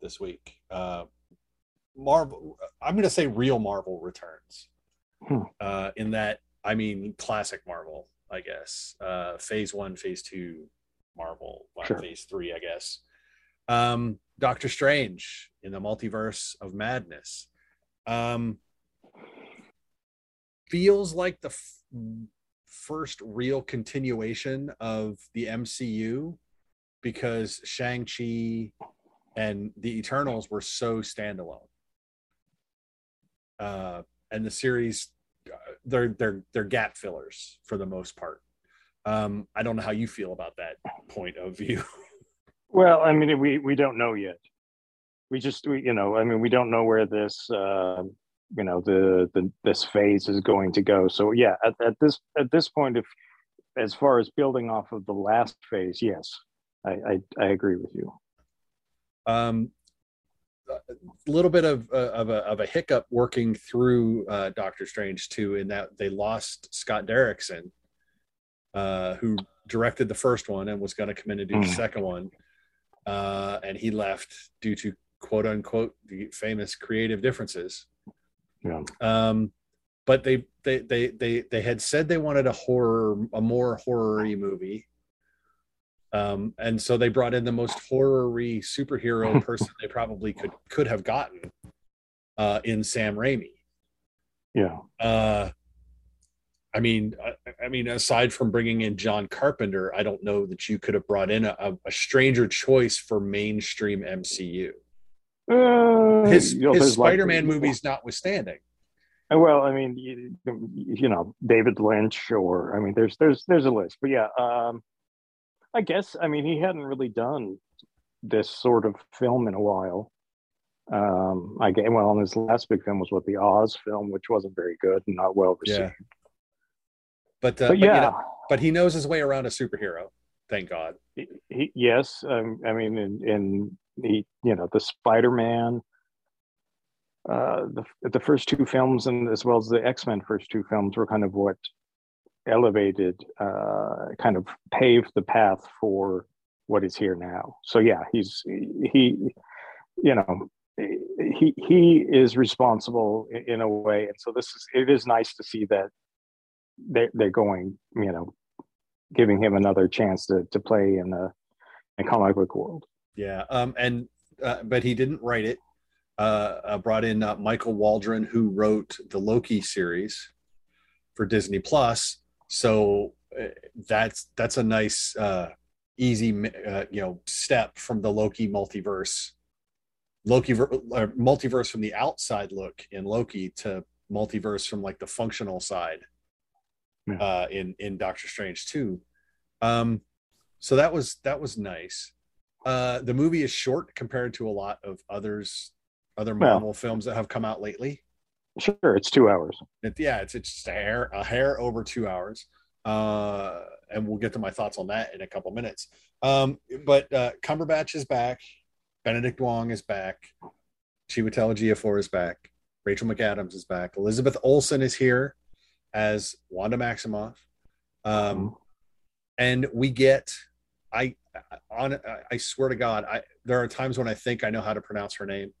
this week. Uh, Marvel, I'm going to say real Marvel returns. Hmm. Uh, in that, I mean, classic Marvel, I guess. Uh, phase one, phase two, Marvel, Sure. phase three, I guess. Um, Doctor Strange in the Multiverse of Madness. Um, feels like the f- first real continuation of the MCU because Shang-Chi and the Eternals were so standalone. Uh, and the series, uh, they're they're they're gap fillers for the most part. Um, I don't know how you feel about that point of view. Well, I mean, we we don't know yet. We just, we, you know, I mean, we don't know where this, uh, you know, the the this phase is going to go. So yeah, at, at this at this point, if as far as building off of the last phase, yes, I I, I agree with you. Um, a little bit of uh, of a, of a hiccup working through uh, Doctor Strange too, in that they lost Scott Derrickson, uh, who directed the first one and was going to come in and do the Mm. second one, uh, and he left due to quote unquote the famous creative differences. Yeah. Um, but they they they they they had said they wanted a horror, a more horror-y movie. Um, and so they brought in the most horror-y superhero person they probably could could have gotten uh, in Sam Raimi. Yeah. Uh, I mean, I, I mean, aside from bringing in John Carpenter, I don't know that you could have brought in a, a stranger choice for mainstream MCU. Uh, His you know, his Spider-Man movies notwithstanding. Uh, Well, I mean, you, you know, David Lynch, or I mean, there's there's there's a list, but yeah, um, I guess I mean he hadn't really done this sort of film in a while. Um, I get well, and his last big film was what the Oz film, which wasn't very good and not well received. Yeah. But, uh, But but, you yeah, know, but he knows his way around a superhero. Thank God. he, he, yes, um, I mean, in, in the you know the Spider-Man, uh, the the first two films, and as well as the X-Men first two films, were kind of what elevated, uh, kind of paved the path for what is here now. So yeah, he's he, you know. He he is responsible in, a way, and so this is it is nice to see that they they're going, you know, giving him another chance to to play in the in comic book world. Yeah. Um, and uh, but he didn't write it. Uh, uh, brought in uh, Michael Waldron, who wrote the Loki series for Disney Plus. So uh, that's that's a nice, uh, easy, uh, you know, step from the Loki multiverse, Loki ver- uh, multiverse from the outside look in Loki to multiverse from like the functional side Yeah. uh, in in Doctor Strange too. Um, so that was that was nice. Uh, the movie is short compared to a lot of others, other Well- Marvel films that have come out lately. Sure, it's two hours. It, yeah, it's it's just a hair a hair over two hours, uh, and we'll get to my thoughts on that in a couple minutes. Um, but uh, Cumberbatch is back, Benedict Wong is back, Chiwetel Ejiofor is back, Rachel McAdams is back, Elizabeth Olsen is here as Wanda Maximoff. Um, and we get I on I swear to God, I there are times when I think I know how to pronounce her name,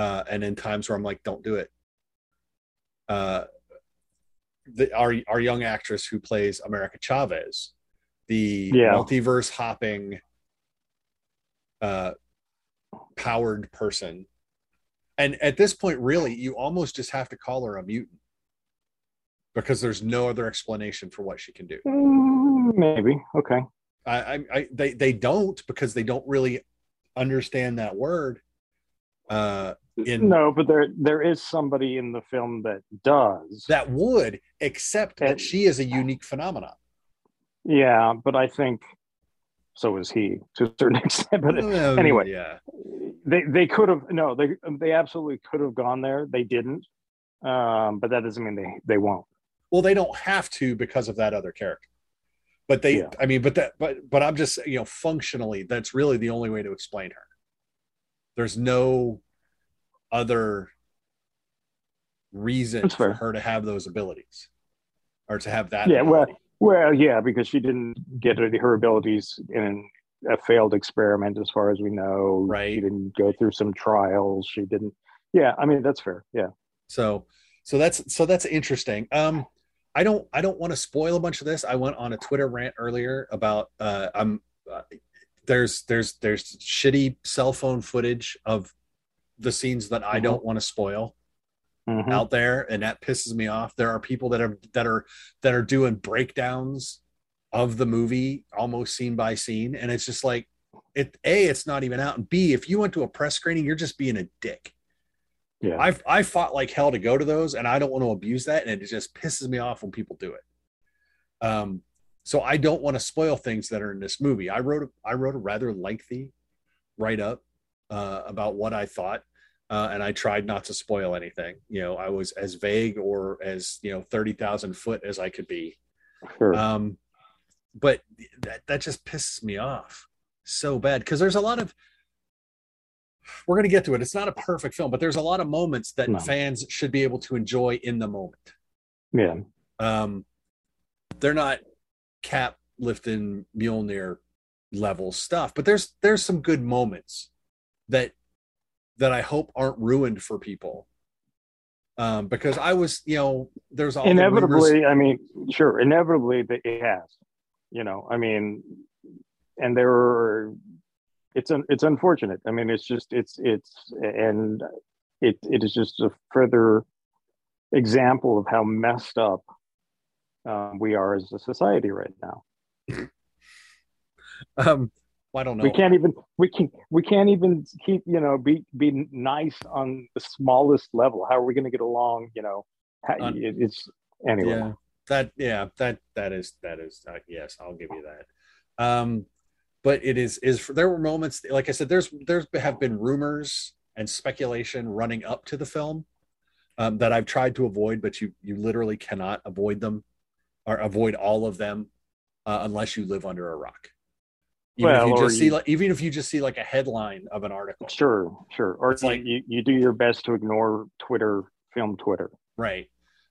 uh, and in times where I'm like, don't do it. Uh, the our our young actress who plays America Chavez, the Yeah. multiverse hopping, uh, powered person, and at this point, really, you almost just have to call her a mutant because there's no other explanation for what she can do. Mm, maybe okay. I, I, I they they don't because they don't really understand that word. Uh, in No, but there there is somebody in the film that does. that would, except that she is a unique phenomenon. yeah, but I think so is he to a certain extent. But Well, anyway. yeah, they they could have no they they absolutely could have gone there they didn't um but that doesn't mean they they won't well they don't have to because of that other character but they Yeah. i mean but that but but i'm just you know functionally that's really the only way to explain her there's no other reason That's for fair. her to have those abilities or to have that Yeah, well, ability. well yeah because she didn't get her, her abilities in a failed experiment as far as we know Right. she didn't go through some trials she didn't yeah i mean that's fair yeah so so that's so that's interesting um i don't i don't want to spoil a bunch of this i went on a twitter rant earlier about uh i'm uh, there's there's there's shitty cell phone footage of the scenes that i Mhm. don't want to spoil Mhm. out there and that pisses me off there are people that are that are that are doing breakdowns of the movie almost scene by scene and it's just like it a it's not even out and b if you went to a press screening you're just being a dick yeah I've I fought like hell to go to those, and I don't want to abuse that, and it just pisses me off when people do it. Um, so I don't want to spoil things that are in this movie. I wrote a, I wrote a rather lengthy write up uh, about what I thought, uh, and I tried not to spoil anything. You know, I was as vague or as you know thirty thousand foot as I could be. sure. Um, but that that just pisses me off so bad because there's a lot of we're going to get to it. It's not a perfect film, but there's a lot of moments that No. fans should be able to enjoy in the moment. yeah Um, they're not cap lifting Mjolnir level stuff, but there's there's some good moments that that I hope aren't ruined for people. Um, because I was, you know, there's all the inevitably i mean sure inevitably that it has you know i mean and there are it's un, it's unfortunate i mean it's just it's it's and it it is just a further example of how messed up um, we are as a society right now. Um, I don't know. we can't even we can we can't even keep you know be be nice on the smallest level. How are we going to get along you know? How, it, it's anyway. Yeah that yeah that that is that is uh, yes i'll give you that. Um but it is is there were moments like i said there's there's have been rumors and speculation running up to the film um, that i've tried to avoid but you you literally cannot avoid them or avoid all of them uh, unless you live under a rock. Even Well, if you just see you- like even if you just see like a headline of an article. Sure, sure. Or It's you, like- you, you do your best to ignore Twitter, film Twitter. right.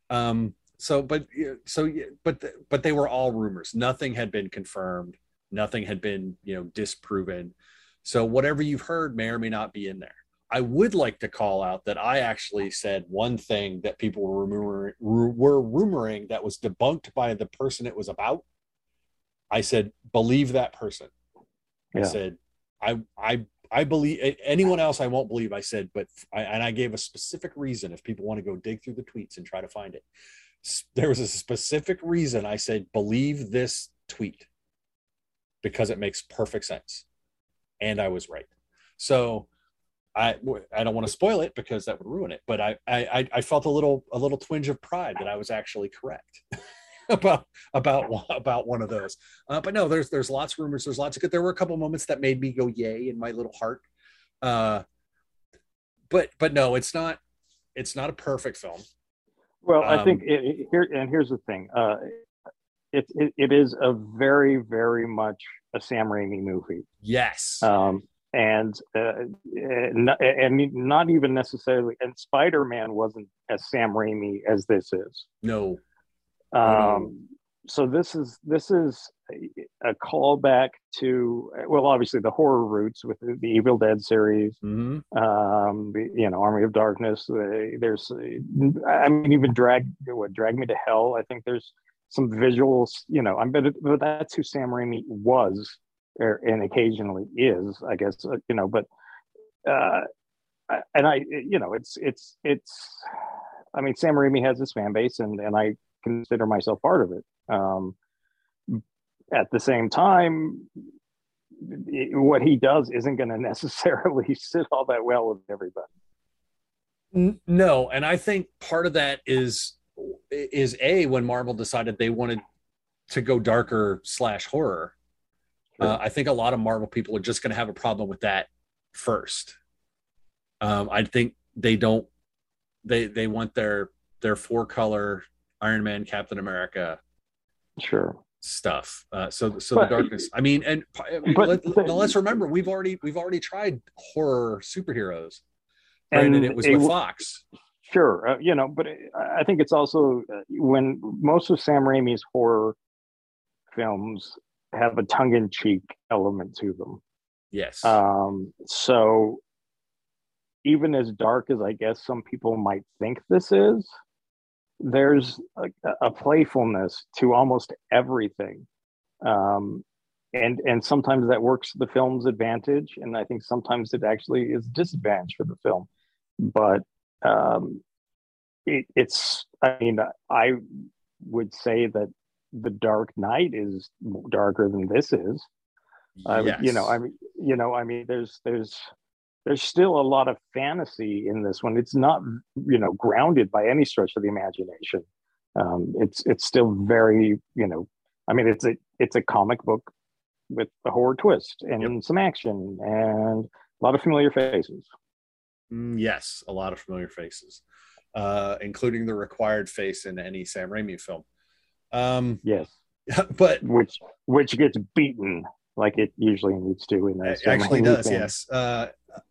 Um so but so but but they were all rumors. Nothing had been confirmed. Nothing had been you know disproven. So whatever you've heard may or may not be in there i would like to call out that i actually said one thing that people were rumoring, were rumoring that was debunked by the person it was about i said believe that person i said i i I believe anyone else I won't believe. I said, but I, and I gave a specific reason if people want to go dig through the tweets and try to find it. There was a specific reason I said, believe this tweet because it makes perfect sense. And I was right. So I, I don't want to spoil it because that would ruin it, but I, I, I felt a little, a little twinge of pride that I was actually correct about, about, one- about one of those. Uh, but no, there's, there's lots of rumors. There's lots of good. There were a couple moments that made me go yay in my little heart. Uh, but, but no, it's not, it's not a perfect film. Well, I Um, think it, it- here and here's the thing. Uh, it, it it is a very very much a Sam Raimi movie, Yes. um, and uh, and and not even necessarily. And Spider Man wasn't as Sam Raimi as this is. no. Um, so this is this is a, callback to well, obviously the horror roots with the, Evil Dead series. hmm um you know army of darkness uh, there's uh, i mean even drag what drag me to hell i think there's some visuals you know i'm but, but that's who sam raimi was or, and occasionally is i guess uh, you know but uh and i you know it's it's it's i mean sam raimi has his fan base and and i consider myself part of it um at the same time it- what he does isn't going to necessarily sit all that well with everybody. No and i think part of that is is a when marvel decided they wanted to go darker slash horror uh, i think a lot of marvel people are just going to have a problem with that first Um, I think they don't. They they want their their four color Iron Man, Captain America, sure stuff. Uh, so so But- the darkness. I mean, and But let, let's remember we've already we've already tried horror superheroes. And it was it with Fox. Sure, uh, you know, but I I think it's also uh, when most of Sam Raimi's horror films have a tongue-in-cheek element to them. Yes. Um, so even as dark as I guess some people might think this is, there's a, a playfulness to almost everything. Um, and and sometimes that works to the film's advantage, and I think sometimes it actually is disadvantage for the film. But um, it, it's I mean I would say that the Dark Knight is darker than this is. Yes. you know, I mean, you know, I mean, there's there's there's still a lot of fantasy in this one. It's not, you know, grounded by any stretch of the imagination. Um, it's it's still very, you know, I mean, it's a it's a comic book with a horror twist and some action and a lot of familiar faces. Mm, yes, a lot of familiar faces, uh, including the required face in any Sam Raimi film. Um, Yes, but which which gets beaten like it usually needs to in that actually does. film. Yes. Uh,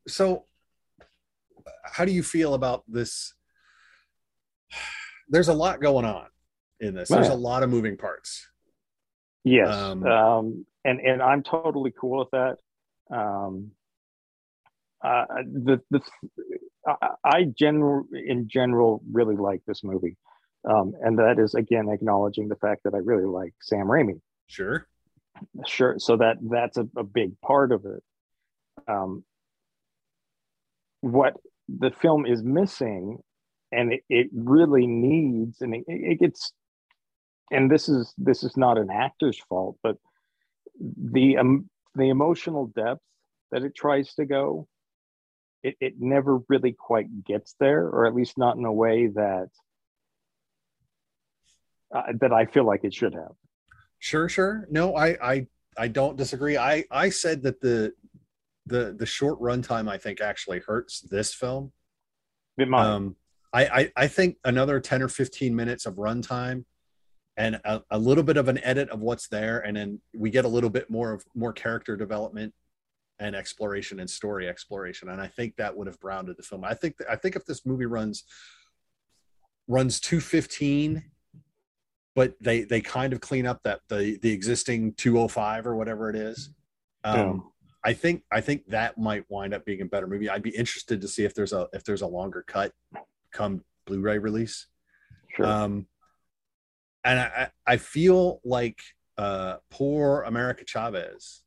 so, how do you feel about this? There's a lot going on in this. There's a lot of moving parts. Yes, Um, um, and and I'm totally cool with that. Um, uh, the the I, I general in general really like this movie, um, and that is again acknowledging the fact that I really like Sam Raimi. Sure. Sure, so that that's a, a big part of it. Um, what the film is missing, and it, it really needs, and it, it gets, and this is this is not an actor's fault, but the um, the emotional depth that it tries to go, it, it never really quite gets there, or at least not in a way that uh, that I feel like it should have. Sure, sure. No, I, I, I don't disagree. I, I said that the, the, the short runtime I think actually hurts this film. It might. Um, I, I, I think another ten or fifteen minutes of runtime, and a, a little bit of an edit of what's there, and then we get a little bit more of more character development and exploration and story exploration, and I think that would have rounded the film. I think I think if this movie runs runs two fifteen but they they kind of clean up that the the existing 205 or whatever it is um Yeah. i think i think that might wind up being a better movie i'd be interested to see if there's a if there's a longer cut come blu-ray release sure. um and i i feel like uh poor america chavez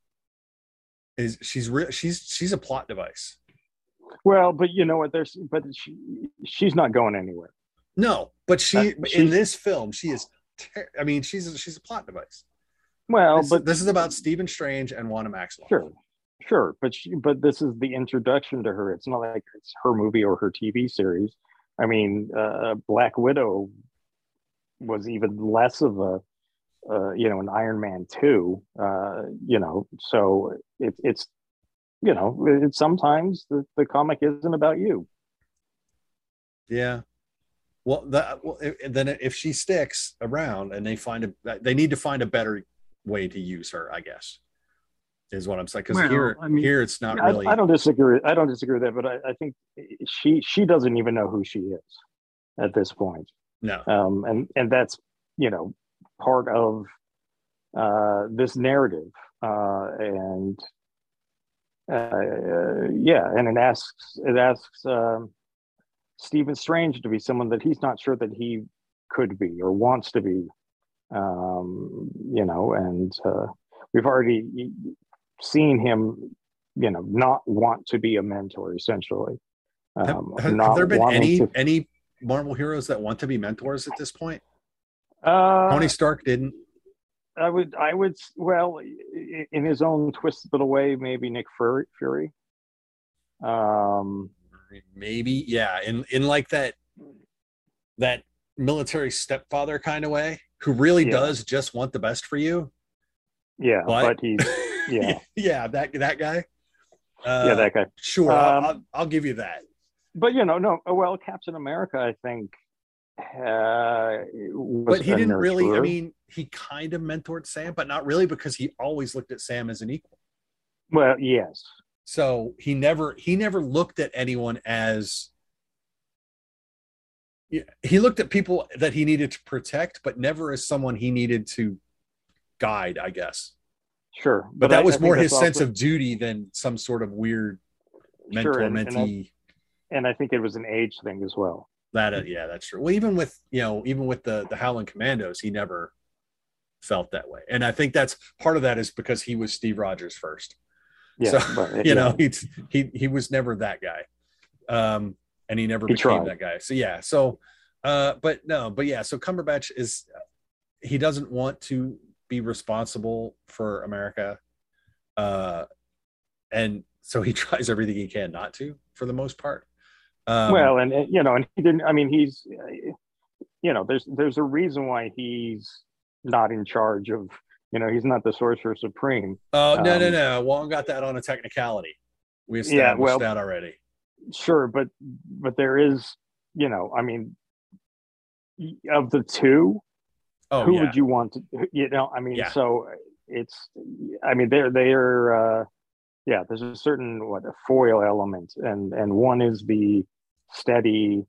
is she's re- she's she's a plot device Well, but you know what? There's, but she, she's not going anywhere. no but she Uh, in this film she is ter- i mean she's she's a plot device Well, this, but this is about Stephen Strange and Wanda Maximoff. sure, sure. But she, but this is the introduction to her. It's not like it's her movie or her TV series. I mean, uh, Black Widow was even less of a, uh, you know, an Iron Man two. Uh, you know, so it, it's, you know, it's sometimes the, the comic isn't about you. Yeah. Well, that well, then if she sticks around and they find a, they need to find a better way to use her, I guess, is what I'm saying. Because Well, here, I mean, here it's not I, really. I don't disagree. I don't disagree with that, but I, I think she she doesn't even know who she is at this point. no. um, and and that's you know part of uh, this narrative uh, and uh, yeah and it asks it asks um, Stephen Strange to be someone that he's not sure that he could be or wants to be um, you know and uh, we've already seen him you know not want to be a mentor essentially Have, um, have- have there been any to- any Marvel heroes that want to be mentors at this point? uh, Tony Stark didn't. I would, I would, well, in his own twisted little way, maybe Nick Fury. Fury. Um, Maybe, yeah, in in like that that military stepfather kind of way, who really Yeah. does just want the best for you. yeah, But, but, he's, yeah. yeah, that that guy. Uh, yeah, that guy. Sure, I'll, Um, I'll, I'll give you that. but you know, no. Well, Captain America, I think. Uh, but he didn't really. I mean, he kind of mentored Sam, but not really because he always looked at Sam as an equal. Well, yes. So he never he never looked at anyone as he looked at people that he needed to protect, but never as someone he needed to guide, I guess. Sure. But, but that I, was I more his sense also... of duty than some sort of weird mentor sure, and, mentee. And I, and I, think it was an age thing as well. That uh, yeah, that's true. Well, even with you know, even with the the Howling Commandos, he never felt that way. And I think that's part of that is because he was Steve Rogers first. Yeah, so, but, you yeah. know, he's he he was never that guy. Um and he never he became tried. that guy. So yeah, so uh but no, but yeah, so Cumberbatch is he doesn't want to be responsible for America. Uh and so he tries everything he can not to for the most part. Um, well, and you know, and he didn't I mean he's you know, there's there's a reason why he's not in charge of you know, he's not the sorcerer supreme. Oh no, um, no, no. Wong got that on a technicality. We established yeah, well, that already sure but but there is you know i mean of the two oh, who yeah. would you want to you know i mean yeah. so it's i mean they're they're uh yeah there's a certain what a foil element and and one is the steady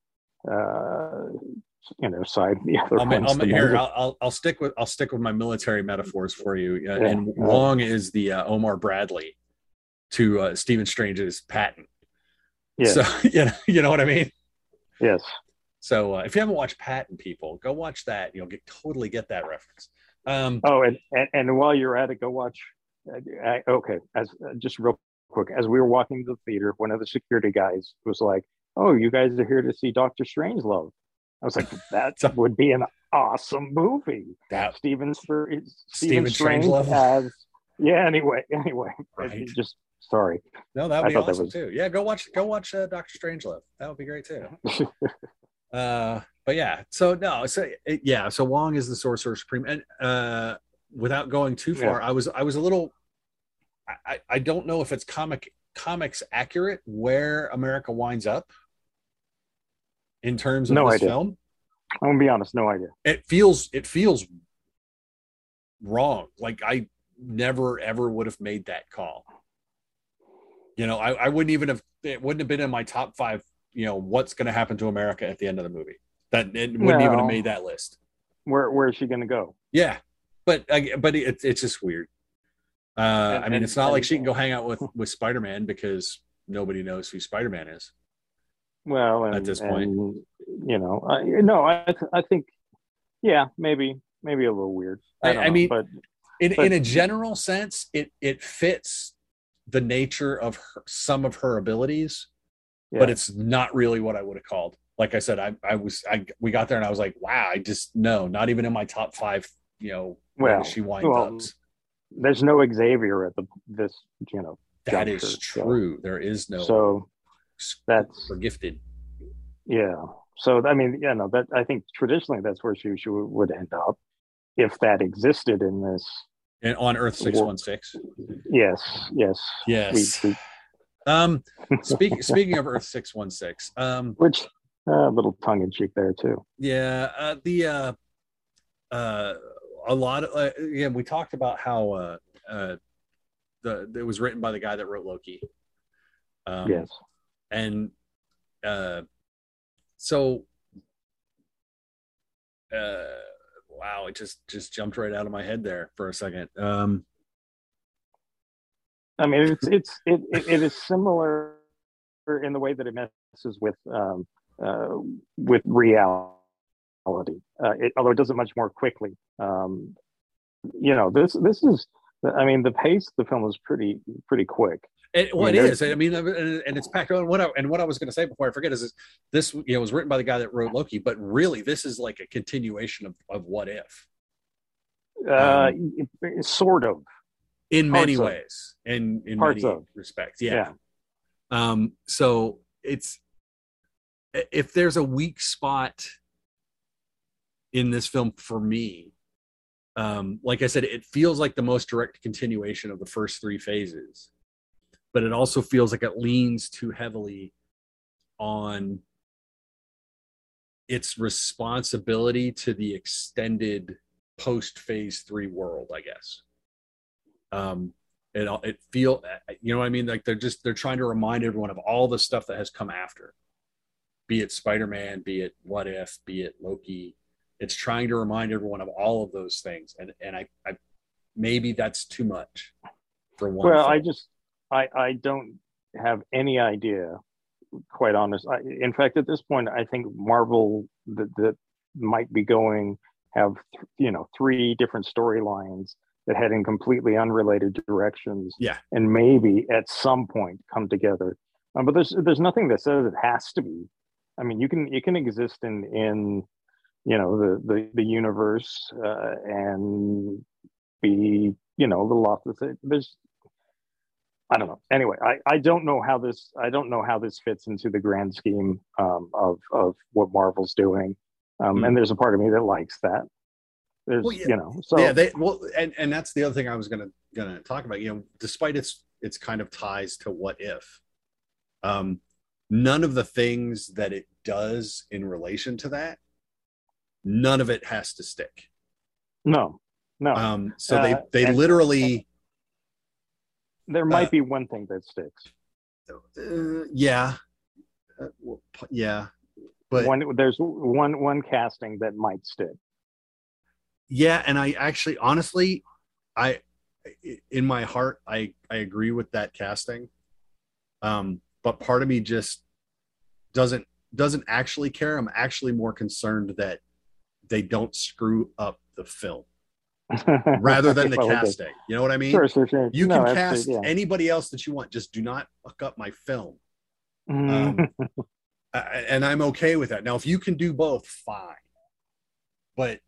uh you know side the other I'll, I'll, here, I'll, I'll stick with i'll stick with my military metaphors for you uh, yeah. and wong is the uh, omar bradley to uh, stephen strange's patton yeah. So you know, you know what I mean? Yes. So uh, if you haven't watched Patton, people, go watch that. You'll get totally get that reference. Um, oh, and, and, and while you're at it, go watch. Uh, okay, as uh, just real quick, as we were walking to the theater, one of the security guys was like, "Oh, you guys are here to see Doctor Strangelove." I was like, "That would be an awesome movie." That Stephen, Stephen, Stephen Strange has. Yeah. Anyway, anyway, right. just Sorry. No, that would be awesome was... too. Yeah, go watch go watch uh, Doctor Strangelove. That would be great too. uh, but yeah, so no, so it, yeah, so Wong is the Sorcerer Supreme, and uh, without going too far, yeah. I was I was a little, I I don't know if it's comic comics accurate where America winds up in terms of no this idea. film. I'm gonna be honest, no idea. It feels it feels wrong. Like I never ever would have made that call. You know, I, I wouldn't even have it wouldn't have been in my top five. You know, what's going to happen to America at the end of the movie? That it wouldn't well, even have made that list. Where where is she going to go? Yeah, but but it, it's just weird. Uh, and, I mean, and, it's not like she can go hang out with with Spider Man because nobody knows who Spider Man is. Well, at this point, you know, I, no, I I think, yeah, maybe maybe a little weird. I, I, I mean, but in but, in a general sense, it it fits the nature of her, some of her abilities, yeah. but it's not really what I would have called. Like I said, I, I was, I, we got there and I was like, wow, I just, no, not even in my top five, you know, well, she winds well, up. There's no Xavier at the, this, you know, that juncture, is true. So. There is no, so that's for gifted. Yeah. So, I mean, yeah, no, that I think traditionally that's where she, she would end up if that existed in this and on Earth six one six. Yes, yes, yes. We, we... Um, speaking speaking of Earth six one six, um, which a uh, little tongue in cheek there too. Yeah, uh, the uh, uh, a lot of uh, again, we talked about how uh, uh, the it was written by the guy that wrote Loki. Um, yes, and uh, so uh wow, it just just jumped right out of my head there for a second. Um, I mean, it's it's it, it, it is similar in the way that it messes with um, uh, with reality. Uh, it, although it does it much more quickly. Um, you know, this this is. I mean, the pace of the film is pretty pretty quick. It, well, it is. I mean, and it's packed. And what I, and what I was going to say before I forget is, is this you know was written by the guy that wrote Loki, but really this is like a continuation of, of What If. Uh, um, sort of. In Parts many of. ways, in in Parts many of. respects, yeah. yeah. Um. So it's if there's a weak spot in this film for me, um, like I said, it feels like the most direct continuation of the first three phases but it also feels like it leans too heavily on its responsibility to the extended post phase three world, I guess. Um, it it feel you know what I mean like they're just they're trying to remind everyone of all the stuff that has come after, be it Spider Man, be it What If, be it Loki. It's trying to remind everyone of all of those things, and and I, I maybe that's too much for one. Well, film. I just I I don't have any idea. Quite honest. I, in fact, at this point, I think Marvel that that might be going have you know three different storylines that head in completely unrelated directions. Yeah, and maybe at some point come together. Um, but there's there's nothing that says it has to be. I mean, you can it can exist in in you know the the the universe uh, and be you know a little off the there's I don't know. Anyway, I, I don't know how this I don't know how this fits into the grand scheme um, of of what Marvel's doing, um, mm. and there's a part of me that likes that. There's well, yeah, you know so yeah they well and and that's the other thing I was gonna gonna talk about. You know, despite its its kind of ties to what if, um, none of the things that it does in relation to that, none of it has to stick. No, no. Um, so uh, they they literally. There might uh, be one thing that sticks. Uh, yeah, uh, yeah, but one there's one one casting that might stick. Yeah, and I actually, honestly, I in my heart, I I agree with that casting. Um, but part of me just doesn't doesn't actually care. I'm actually more concerned that they don't screw up the film rather than the casting. You know what I mean? Sure, sure, sure. You no, can cast yeah. anybody else that you want. Just do not fuck up my film. Um, and I'm okay with that. Now, if you can do both, fine. But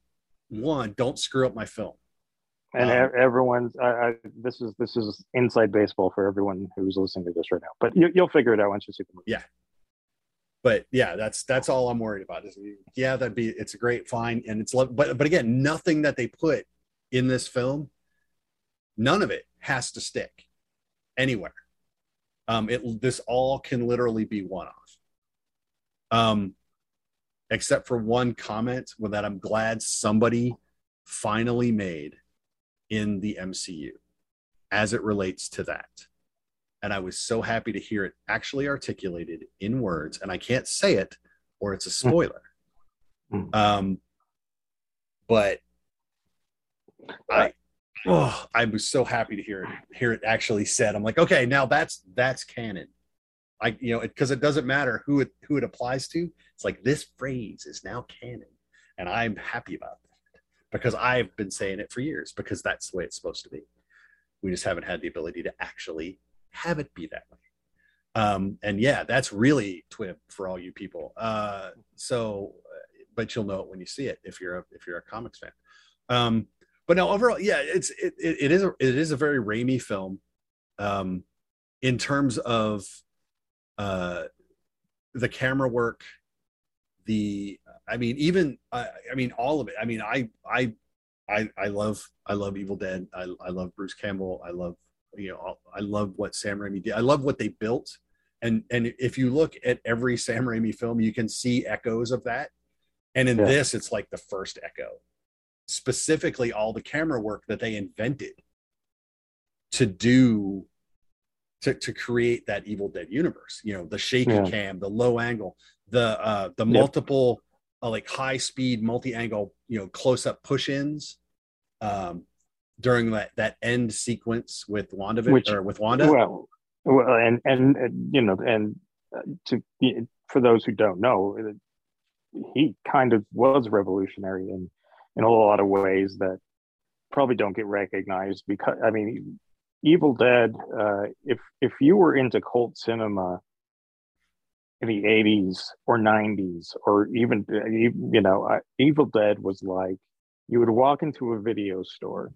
one, don't screw up my film. And um, everyone's I, I, this is this is inside baseball for everyone who's listening to this right now. But you, will figure it out once you see the movie. Yeah, but yeah, that's that's all I'm worried about. Is yeah, that'd be it's a great fine, and it's but but again, nothing that they put in this film, none of it has to stick anywhere. Um, it this all can literally be one off. Um, except for one comment that I'm glad somebody finally made in the MCU as it relates to that. And I was so happy to hear it actually articulated in words. And I can't say it or it's a hmm. spoiler. Mm. Um, but I, oh, I was so happy to hear it, hear it actually said. I'm like, okay, now that's that's canon. I, you know, because it, it doesn't matter who it who it applies to. It's like this phrase is now canon, and I'm happy about that because I've been saying it for years because that's the way it's supposed to be. We just haven't had the ability to actually have it be that way. Um, and yeah, that's really twib for all you people. Uh, so, but you'll know it when you see it if you're a if you're a comics fan. Um, but now overall, yeah, it's it, it, it is a, it is a very Raimi film, um, in terms of uh, the camera work, the I mean even I, I mean all of it. I mean I I I I love I love Evil Dead. I I love Bruce Campbell. I love you know I love what Sam Raimi did. I love what they built. And and if you look at every Sam Raimi film, you can see echoes of that. And in yeah. this, it's like the first echo. Specifically, all the camera work that they invented to do to, to create that Evil Dead universe. You know, the shaky yeah. cam, the low angle, the uh the multiple uh, like high speed multi-angle, you know, close up push-ins. Um during that that end sequence with Wanda Which, or with Wanda. Well, well, and and, and you know, and uh, to for those who don't know, he kind of was revolutionary in in a lot of ways that probably don't get recognized because I mean, Evil Dead. Uh, if if you were into cult cinema in the 80s or 90s or even you know evil dead was like you would walk into a video store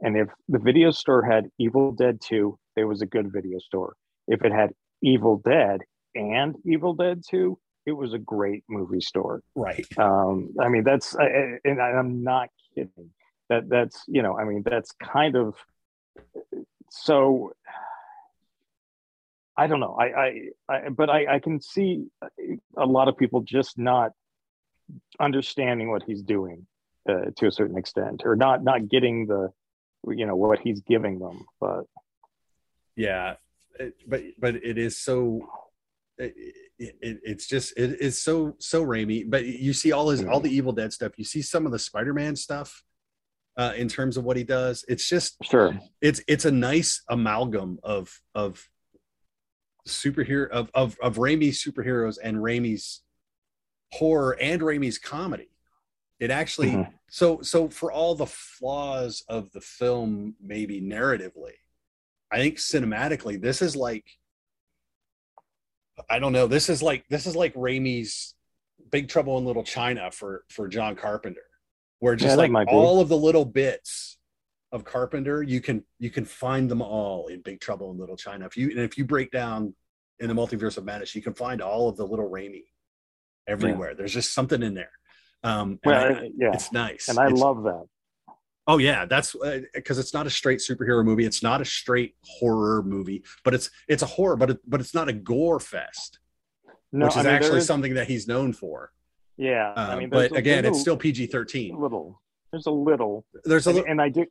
and if the video store had Evil Dead 2, it was a good video store. If it had Evil Dead and Evil Dead 2, it was a great movie store. Right. Um, I mean, that's, I, and I'm not kidding. That that's, you know, I mean, that's kind of so. I don't know. I, I, I but I, I can see a lot of people just not understanding what he's doing uh, to a certain extent, or not not getting the you know what he's giving them. But yeah, it, but but it is so. It, it, it's just it is so so Raimi. But you see all his all the Evil Dead stuff. You see some of the Spider Man stuff uh, in terms of what he does. It's just sure. It's it's a nice amalgam of of superhero of of of Raimi's superheroes and Raimi's horror and Raimi's comedy. It actually mm-hmm. so so for all the flaws of the film, maybe narratively, I think cinematically, this is like I don't know. This is like this is like Raimi's Big Trouble in Little China for for John Carpenter, where just yeah, like all of the little bits of Carpenter, you can you can find them all in Big Trouble in Little China. If you and if you break down in the multiverse of madness, you can find all of the little Raimi everywhere. Yeah. There's just something in there. Um, well, I, yeah, it's nice, and I it's, love that. Oh yeah, that's because uh, it's not a straight superhero movie. It's not a straight horror movie, but it's it's a horror, but it, but it's not a gore fest, no, which is I mean, actually is, something that he's known for. Yeah, uh, I mean, but again, little, it's still PG thirteen. Little, there's a little. There's a little, and, and I do,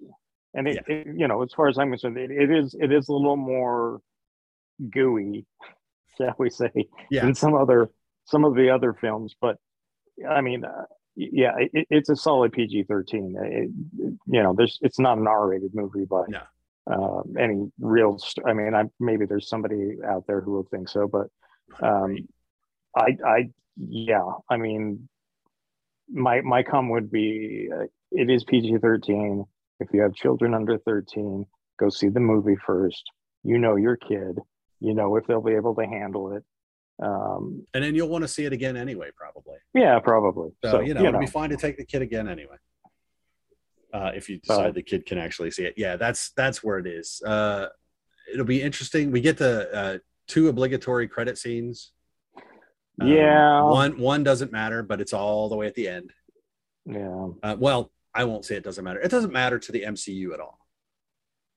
and it, yeah. it, you know, as far as I'm concerned, it, it is it is a little more gooey, shall we say, yeah. than some other some of the other films. But I mean, uh, yeah, it, it's a solid PG thirteen. You know, there's it's not an R rated movie by no. uh, any real. St- I mean, I maybe there's somebody out there who will think so, but um, I, I, yeah, I mean, my my com would be uh, it is PG thirteen. If you have children under thirteen, go see the movie first. You know your kid. You know if they'll be able to handle it. Um, and then you'll want to see it again anyway, probably. Yeah, probably. So, so you know, you it'll know. be fine to take the kid again anyway. Uh, if you decide uh, the kid can actually see it, yeah, that's that's where it is. Uh, it'll be interesting. We get the uh, two obligatory credit scenes. Um, yeah, one one doesn't matter, but it's all the way at the end. Yeah. Uh, well, I won't say it doesn't matter. It doesn't matter to the MCU at all.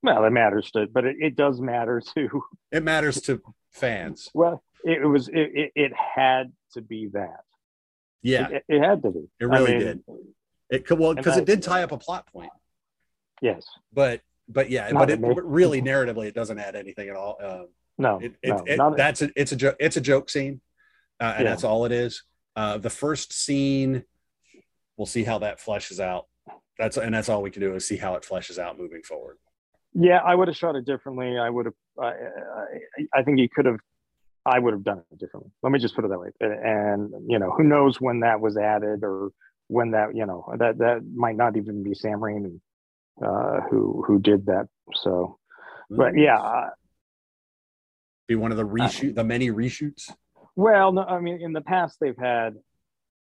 Well, it matters to, but it, it does matter to. It matters to fans. Well, it was it, it, it had to be that. Yeah, it, it had to be. It really I mean, did. It could well because it did tie up a plot point. Yes, but but yeah, Not but it really narratively it doesn't add anything at all. Um, no, it, no it, that's a, it's a joke. It's a joke scene, uh, and yeah. that's all it is. Uh, the first scene, we'll see how that fleshes out. That's and that's all we can do is see how it fleshes out moving forward. Yeah, I would have shot it differently. I would have. I, I think he could have I would have done it differently. Let me just put it that way. And you know, who knows when that was added or when that you know that that might not even be Sam Raimi uh, who who did that. So, but yeah, uh, be one of the reshoot, the many reshoots. Well, no, I mean, in the past they've had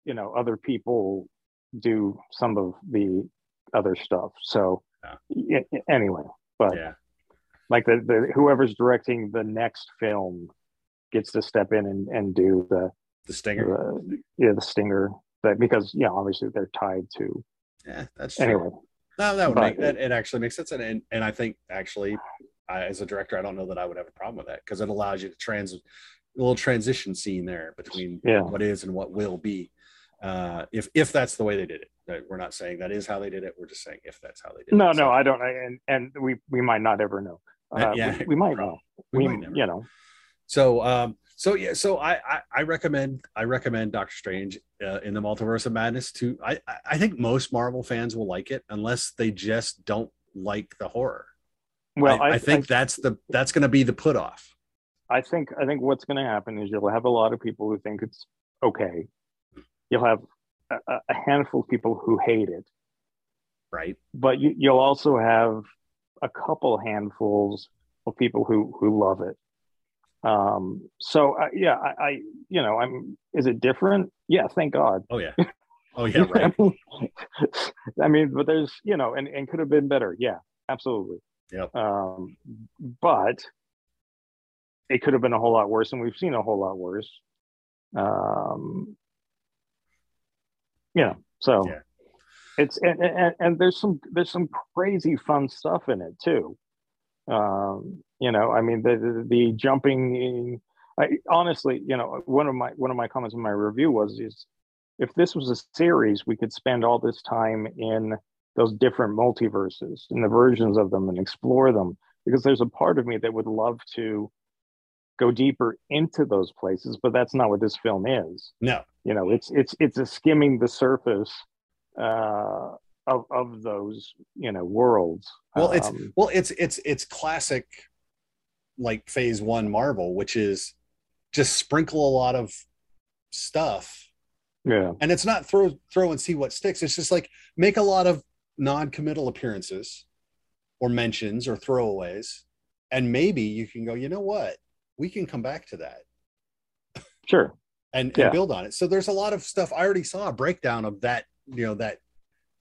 you know other people do some of the other stuff. So yeah. anyway, but yeah. like the, the whoever's directing the next film gets to step in and, and do the the stinger. The, yeah, the stinger. But because yeah, obviously they're tied to. Yeah, that's true. anyway. No, that would but, make that. It actually makes sense, and and, and I think actually, I, as a director, I don't know that I would have a problem with that because it allows you to trans a little transition scene there between yeah. what is and what will be. Uh, if if that's the way they did it, we're not saying that is how they did it. We're just saying if that's how they did no, it. No, no, I don't. And and we we might not ever know. Uh, yeah, we, we might know. We, we might you know. So, um, so yeah, so I, I, I recommend I recommend Doctor Strange uh, in the Multiverse of Madness to I I think most Marvel fans will like it unless they just don't like the horror. Well, I, I, I think that's the that's going to be the put off. I think I think what's going to happen is you'll have a lot of people who think it's okay. You'll have a, a handful of people who hate it, right? But you, you'll also have a couple handfuls of people who who love it um so uh, yeah I, I you know i'm is it different? Yeah thank god. Oh yeah. Oh yeah right. I mean but there's you know and, and could have been better. Yeah absolutely. Yeah um but it could have been a whole lot worse and we've seen a whole lot worse. Um you know so yeah. it's and, and and there's some there's some crazy fun stuff in it too. Um, you know, I mean, the, the, the jumping, I honestly, you know, one of my one of my comments in my review was is if this was a series, we could spend all this time in those different multiverses and the versions of them and explore them. Because there's a part of me that would love to go deeper into those places but that's not what this film is. No. You know it's it's it's a skimming the surface uh of of those you know worlds. Well it's Um, well it's it's it's classic like phase one marvel which is just sprinkle a lot of stuff. Yeah. And it's not throw throw and see what sticks. It's just like make a lot of non-committal appearances or mentions or throwaways and maybe you can go you know what? We can come back to that. Sure. And, Yeah. build on it. So there's a lot of stuff. I already saw a breakdown of that you know that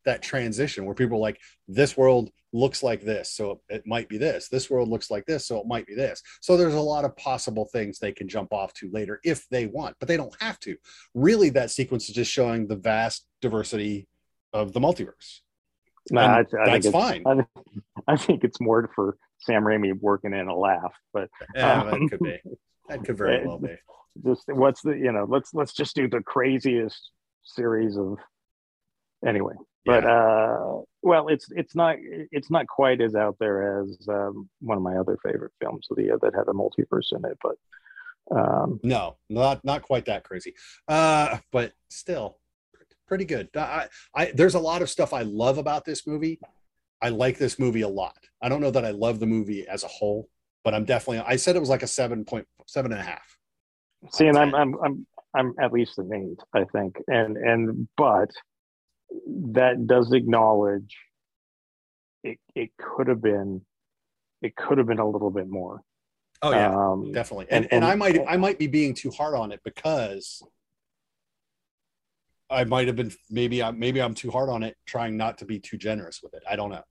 that transition where people are like this world looks like this so it might be this. This world looks like this so it might be this. So there's a lot of possible things they can jump off to later if they want but they don't have to. Really that sequence is just showing the vast diversity of the multiverse. No I, I that's think it's, fine. I, think- I think it's more for sam raimi working in a laugh but Yeah, Um, that could be. That could very well be. Just what's the you know let's let's just do the craziest series of anyway but Yeah. uh well it's it's not it's not quite as out there as um, one of my other favorite films of the year that had a multiverse in it but um No, not not quite that crazy. Uh, but still pretty good. I, I there's a lot of stuff I love about this movie. I like this movie a lot. I don't know that I love the movie as a whole, but I'm definitely I said it was like a seven point seven and a half. see and I'm, I'm i'm i'm at least an eight i think and and but that does acknowledge it it could have been it could have been a little bit more Oh yeah, um definitely. And and- and I might I might be being too hard on it because I might have been maybe I maybe I'm too hard on it trying not to be too generous with it. I don't know.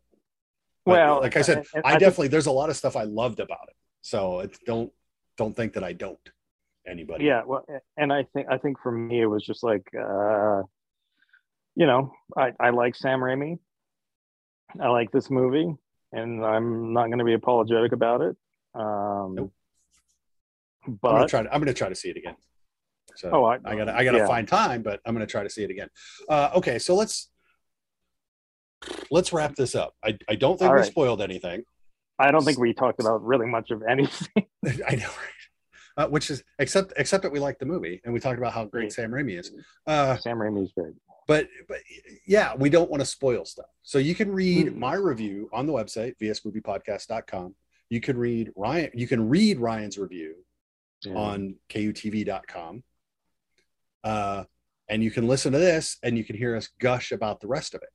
But well like I said, and- I think- definitely there's a lot of stuff I loved about it. So it's don't don't think that I don't. Anybody? yeah well and i think i think for me it was just like uh you know i i like sam raimi i like this movie and i'm not going to be apologetic about it um Nope. I'm gonna but try to I'm gonna try to see it again. So oh i, I gotta I gotta yeah. find time, but I'm gonna try to see it again. Uh, okay, so let's let's wrap this up. I, I don't think All we right. spoiled anything. i don't think we talked about really much of anything I know, right? Uh, which is except except that we like the movie and we talked about how great Sam Raimi is. Uh, sam is great but but yeah, we don't want to spoil stuff. So you can read Hmm. my review on the website vsmoviepodcast.com. You can read Ryan. You can read Ryan's review Yeah. on kutv.com. Uh, and you can listen to this and you can hear us gush about the rest of it.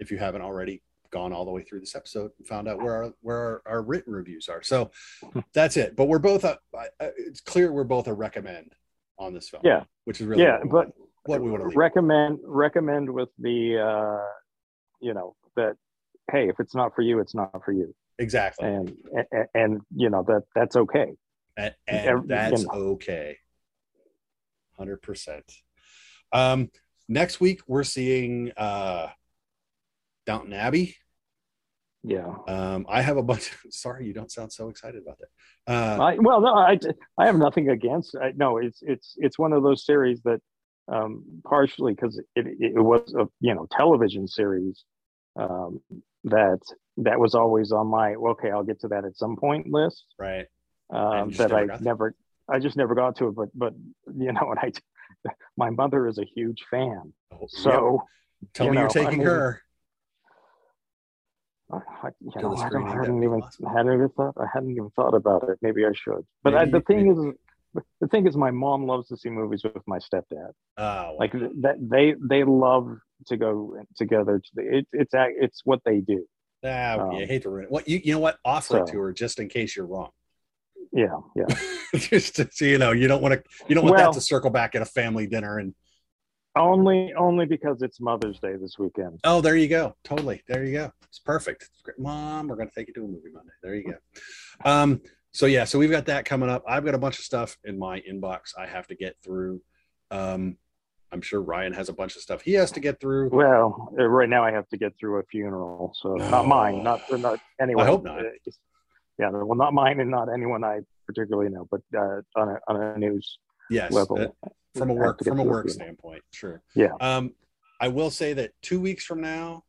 If you haven't already gone all the way through this episode and found out where our, where our, our written reviews are. So that's it. But we're both, a, it's clear we're both a recommend on this film. Yeah. Which is really Yeah, but- what we want to leave. recommend recommend with the uh you know that hey if it's not for you it's not for you exactly. and and, and you know that that's okay and, and that's you know. okay. Hundred percent. Um, next week we're seeing uh, Downton Abbey. yeah Um, I have a bunch. Of, sorry, you don't sound so excited about that. Uh, I, well no i i have nothing against I, no it's it's it's one of those series that um partially because it, it was a you know television series um that that was always on my okay i'll get to that at some point list right. um, that never I never, I just never got to it. But but you know, and I, my mother is a huge fan, Oh, so yeah. tell you me know, you're taking I mean, her. I, you know, I, don't, I hadn't even hadn't even thought I hadn't even thought about it. Maybe I should. But I, the thing is, the thing is, my mom loves to see movies with my stepdad. Oh, Like that, they they love to go together. To the, it, it's it's what they do. ah, um, you hate to ruin it. What you you know what? Offer it to her just in case you're wrong. Yeah, yeah. just to, so you know, you don't want to you don't want Well- that to circle back at a family dinner and only only because it's Mother's Day this weekend. Oh, there you go. Totally. There you go. It's perfect. It's great. Mom, we're going to take you to a movie Monday. There you go. Um, so yeah, so we've got that coming up. I've got a bunch of stuff in my inbox I have to get through. Um, I'm sure Ryan has a bunch of stuff he has to get through. Well, uh, right now I have to get through a funeral, so not mine, not not anyone. I hope not. Yeah, well, not mine, and not anyone I particularly know, but uh, on a on a news yes level. uh, from a work from a work standpoint sure Yeah. um i will say that two weeks from now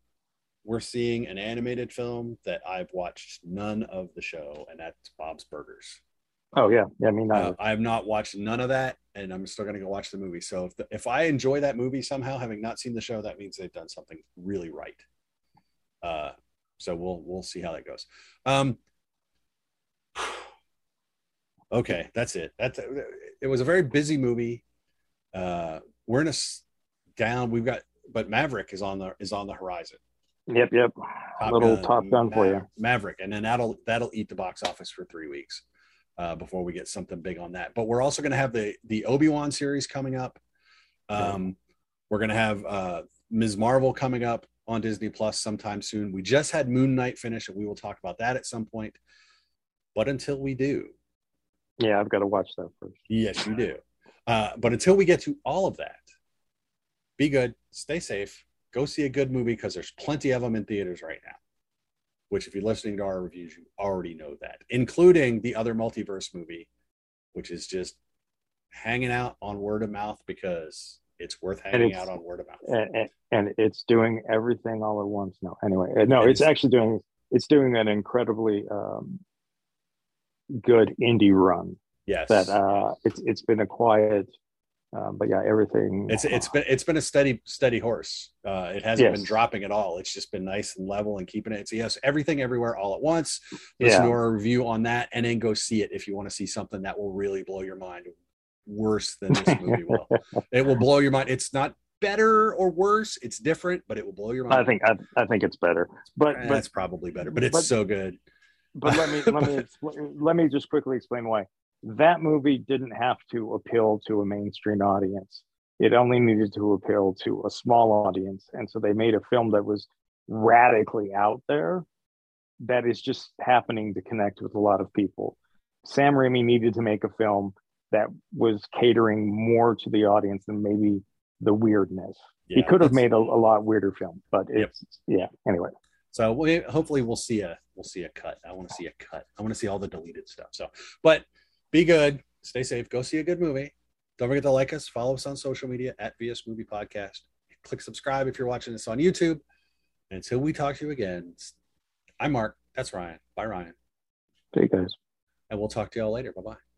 we're seeing an animated film that i've watched none of the show and that's bob's burgers. Oh yeah, yeah. I mean, uh, i have not watched none of that and i'm still going to go watch the movie. So if, the, if i enjoy that movie somehow having not seen the show that means they've done something really right. Uh so we'll we'll see how that goes. Um okay that's it. That's it was a very busy movie. Uh we're in a down we've got but maverick is on the is on the horizon yep, yep. Top Little Gun, Top Gun for you. maverick and then that'll that'll eat the box office for three weeks uh before we get something big on that but we're also going to have the the obi-wan series coming up um we're going to have uh ms marvel coming up on disney plus sometime soon we just had moon knight finish and we will talk about that at some point but until we do Yeah, I've got to watch that first. Yes, you do. Uh, but until we get to all of that, be good, stay safe, go see a good movie because there's plenty of them in theaters right now. Which, if you're listening to our reviews, you already know that, including the other multiverse movie, which is just hanging out on word of mouth because it's worth hanging it's- out on word of mouth. and, and, it's doing everything all at once. No, anyway, uh, no, It it's actually doing it's doing an incredibly um, good indie run. Yes, That uh, it's it's been a quiet, um, but yeah, everything. it's it's been it's been a steady steady horse. Uh, it hasn't Yes. been dropping at all. It's just been nice and level and keeping it. So yes, everything everywhere all at once. Listen yeah, to our review on that, and then go see it if you want to see something that will really blow your mind. Worse than this movie will. It will blow your mind. It's not better or worse. It's different, but it will blow your mind. I think I, I think it's better. But Eh, but it's probably better, but it's but- so good. but let me let me let me just quickly explain why that movie didn't have to appeal to a mainstream audience it only needed to appeal to a small audience and so they made a film that was radically out there that is just happening to connect with a lot of people sam raimi needed to make a film that was catering more to the audience than maybe the weirdness he could have made a, a lot weirder film but Yep. it's yeah anyway So we, hopefully we'll see a we'll see a cut. I want to see a cut. I want to see all the deleted stuff. So, but be good, stay safe, go see a good movie. Don't forget to like us, follow us on social media at VS Movie Podcast. Click subscribe if you're watching this on YouTube. And until we talk to you again, I'm Mark. That's Ryan. Bye, Ryan. you guys And we'll talk to y'all later. Bye bye.